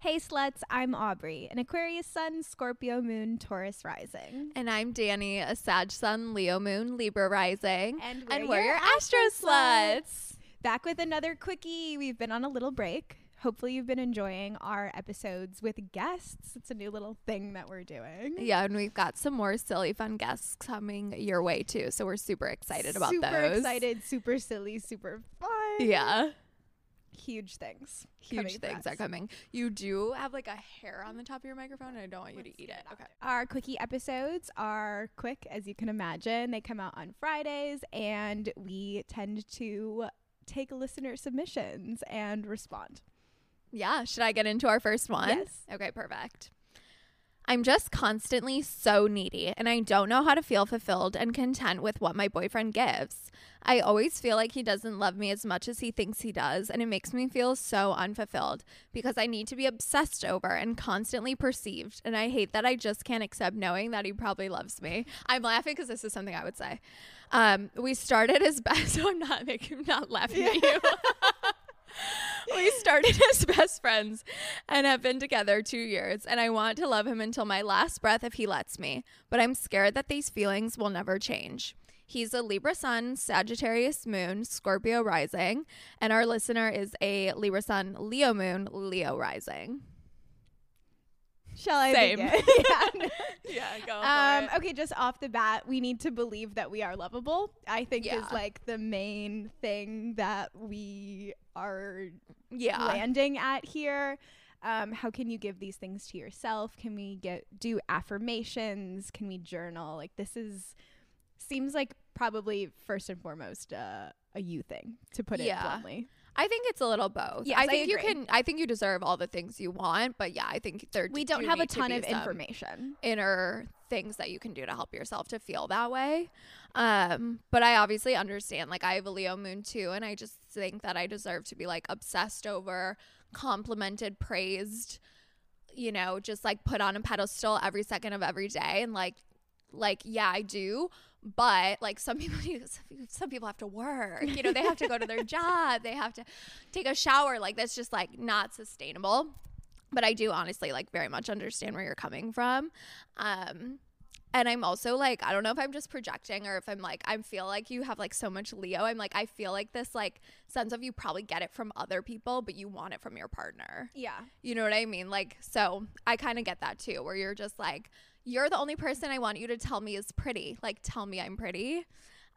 Hey sluts, I'm Aubrey, an Aquarius Sun, Scorpio Moon, Taurus Rising. And I'm Danny, a Sag Sun, Leo Moon, Libra Rising. And and we're your Astro Sluts. Back with another quickie. We've been on a little break. Hopefully, you've been enjoying our episodes with guests. It's a new little thing that we're doing. Yeah, and we've got some more silly, fun guests coming your way too. So we're super excited about super those. Super excited, super silly, super fun. Yeah, Huge things. huge things are coming. You do have like a hair on the top of your microphone, and I don't want you to eat it. Okay. Our quickie episodes are quick, as you can imagine. They come out on Fridays, and we tend to take listener submissions and respond. Yeah, should I get into our first one? Yes. Okay, perfect. I'm just constantly so needy, and I don't know how to feel fulfilled and content with what my boyfriend gives. I always feel like he doesn't love me as much as he thinks he does, and it makes me feel so unfulfilled because I need to be obsessed over and constantly perceived. And I hate that I just can't accept knowing that he probably loves me. I'm laughing because this is something I would say. Um, we started as best, so I'm not making, I'm not laughing at you. we started as best friends and have been together two years, and I want to love him until my last breath if he lets me. But I'm scared that these feelings will never change. He's a Libra Sun, Sagittarius Moon, Scorpio Rising, and our listener is a Libra Sun, Leo Moon, Leo Rising. Shall I Same. begin? yeah. Yeah, go Um, okay, just off the bat, we need to believe that we are lovable. I think Yeah. is like the main thing that we are Yeah. landing at here. Um, how can you give these things to yourself? Can we get do affirmations? Can we journal? Like this is seems like probably first and foremost uh, a you thing to put Yeah. it bluntly. I think it's a little both. Yes, I I think you can. I think you deserve all the things you want, but yeah, I think there. We do don't have a need to ton of information. inner things that you can do to help yourself to feel that way. Um, but I obviously understand. Like I have a Leo moon too, and I just think that I deserve to be like obsessed over, complimented, praised, you know, just like put on a pedestal every second of every day. And like like, yeah, I do. But like some people some people have to work. You know, they have to go to their job, they have to take a shower. Like that's just like not sustainable but I do honestly like very much understand where you're coming from. Um and I'm also like I don't know if I'm just projecting or if I'm like I feel like you have like so much Leo. I'm like I feel like this like sense of you probably get it from other people but you want it from your partner. Yeah. You know what I mean? Like so I kind of get that too where you're just like you're the only person I want you to tell me is pretty. Like tell me I'm pretty.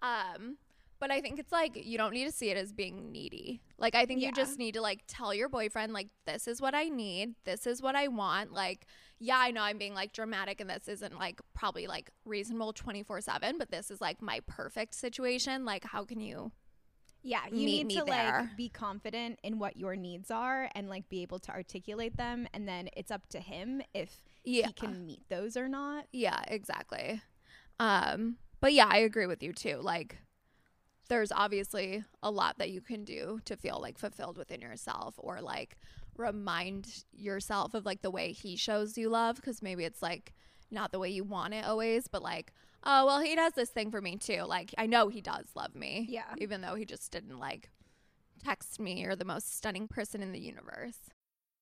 Um but I think it's like you don't need to see it as being needy. Like I think Yeah. you just need to like tell your boyfriend like this is what I need, this is what I want. Like yeah, I know I'm being like dramatic and this isn't like probably like reasonable 24/7, but this is like my perfect situation. Like how can you Yeah, you need to there. like be confident in what your needs are and like be able to articulate them and then it's up to him if Yeah. he can meet those or not. Yeah, exactly. Um, but yeah, I agree with you too. Like there's obviously a lot that you can do to feel like fulfilled within yourself or like remind yourself of like the way he shows you love because maybe it's like not the way you want it always, but like oh well he does this thing for me too. Like I know he does love me. Yeah. Even though he just didn't like text me or the most stunning person in the universe.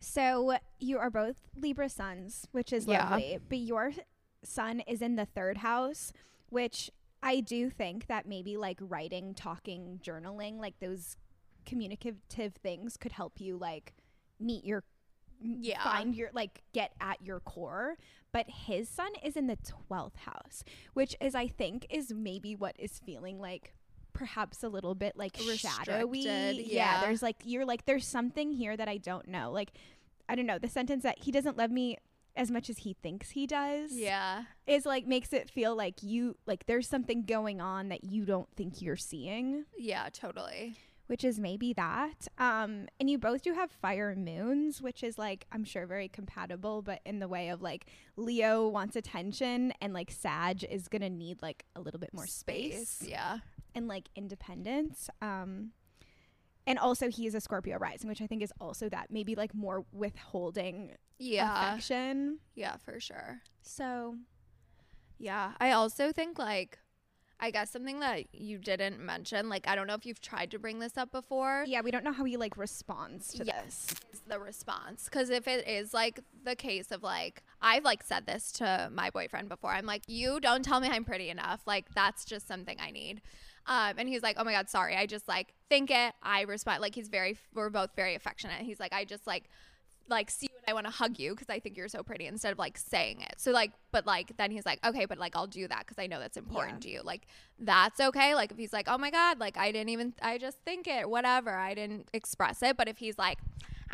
So you are both Libra suns, which is Yeah. lovely, but your sun is in the third house, which I do think that maybe like writing, talking, journaling, like those communicative things could help you like meet your Yeah. find your like get at your core but his sun is in the 12th house which is i think is maybe what is feeling like perhaps a little bit like shadowy yeah yeah. there's like you're like there's something here that i don't know like i don't know the sentence that he doesn't love me as much as he thinks he does Yeah. is like makes it feel like you like there's something going on that you don't think you're seeing Yeah, totally. which is maybe that. Um, and you both do have fire moons, which is like I'm sure very compatible, but in the way of like Leo wants attention and like Sag is gonna need like a little bit more space, Yeah. And like independence. Um, and also he is a Scorpio rising, which I think is also that maybe like more withholding Yeah. affection. Yeah, for sure. So Yeah. I also think like I guess something that you didn't mention, like I don't know if you've tried to bring this up before. yeah, we don't know how he like responds to Yes. this. is the response because if it is like the case of like i've like said this to my boyfriend before i'm like you don't tell me i'm pretty enough like that's just something i need um, and he's like oh my god sorry i just like think it i respond like he's very we're both very affectionate he's like i just like like see you and i want to hug you because i think you're so pretty instead of like saying it so like but like then he's like okay but like i'll do that because i know that's important to you like that's okay like if he's like oh my god like i didn't even i just think it whatever i didn't express it but if he's like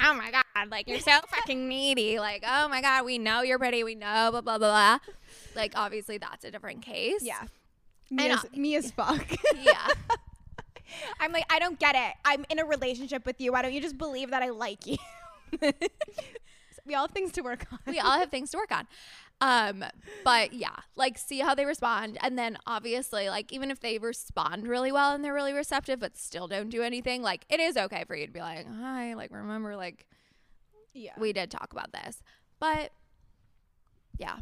oh my god, like you're so fucking needy. Like, oh my god, we know you're pretty. We know blah blah blah. blah. Like, obviously that's a different case. Yeah. And Me as, me as fuck. Yeah. I'm like, I don't get it. I'm in a relationship with you. Why don't you just believe that I like you? we all have things to work on. we all have things to work on. Um, but yeah, like see how they respond. And then obviously, like even if they respond really well and they're really receptive, but still don't do anything, like it is okay for you to be like, hi, like remember, like yeah. we did talk about this. But yeah.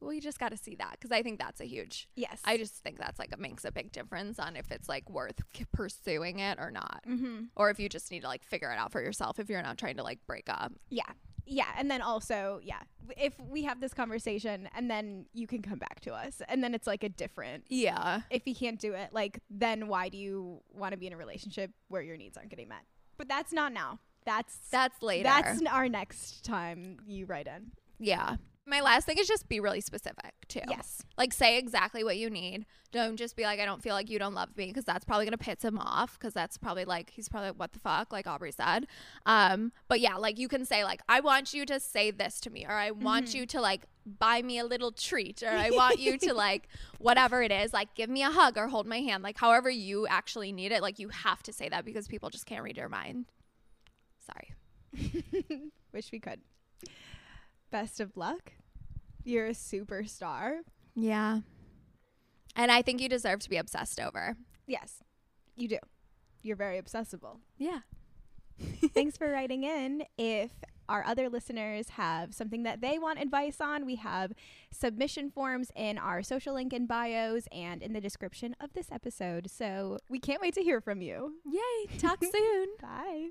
We just got to see that because I think that's a huge yes. I just think that's like it makes a big difference on if it's like worth k- pursuing it or not, Mm-hmm. or if you just need to like figure it out for yourself if you're not trying to like break up. Yeah. Yeah. And then also, yeah, if we have this conversation and then you can come back to us and then it's like a different, Yeah, if he can't do it, like, then why do you want to be in a relationship where your needs aren't getting met? But that's not now. That's, that's later. that's our next time you write in. yeah. My last thing is just be really specific too. Yes. Like say exactly what you need. Don't just be like, I don't feel like you don't love me because that's probably gonna piss him off because that's probably like he's probably like, what the fuck, like Aubrey said. Um, but yeah, like you can say like, I want you to say this to me, or I want you to like buy me a little treat, or I want you to like whatever it is, like give me a hug or hold my hand, like however you actually need it. Like you have to say that because people just can't read your mind. Sorry. Wish we could. Best of luck. You're a superstar. Yeah. And I think you deserve to be obsessed over. Yes, you do. You're very obsessible. Yeah. Thanks for writing in. If our other listeners have something that they want advice on, we have submission forms in our social link in bios and in the description of this episode. So we can't wait to hear from you. Yay. Talk soon. Bye.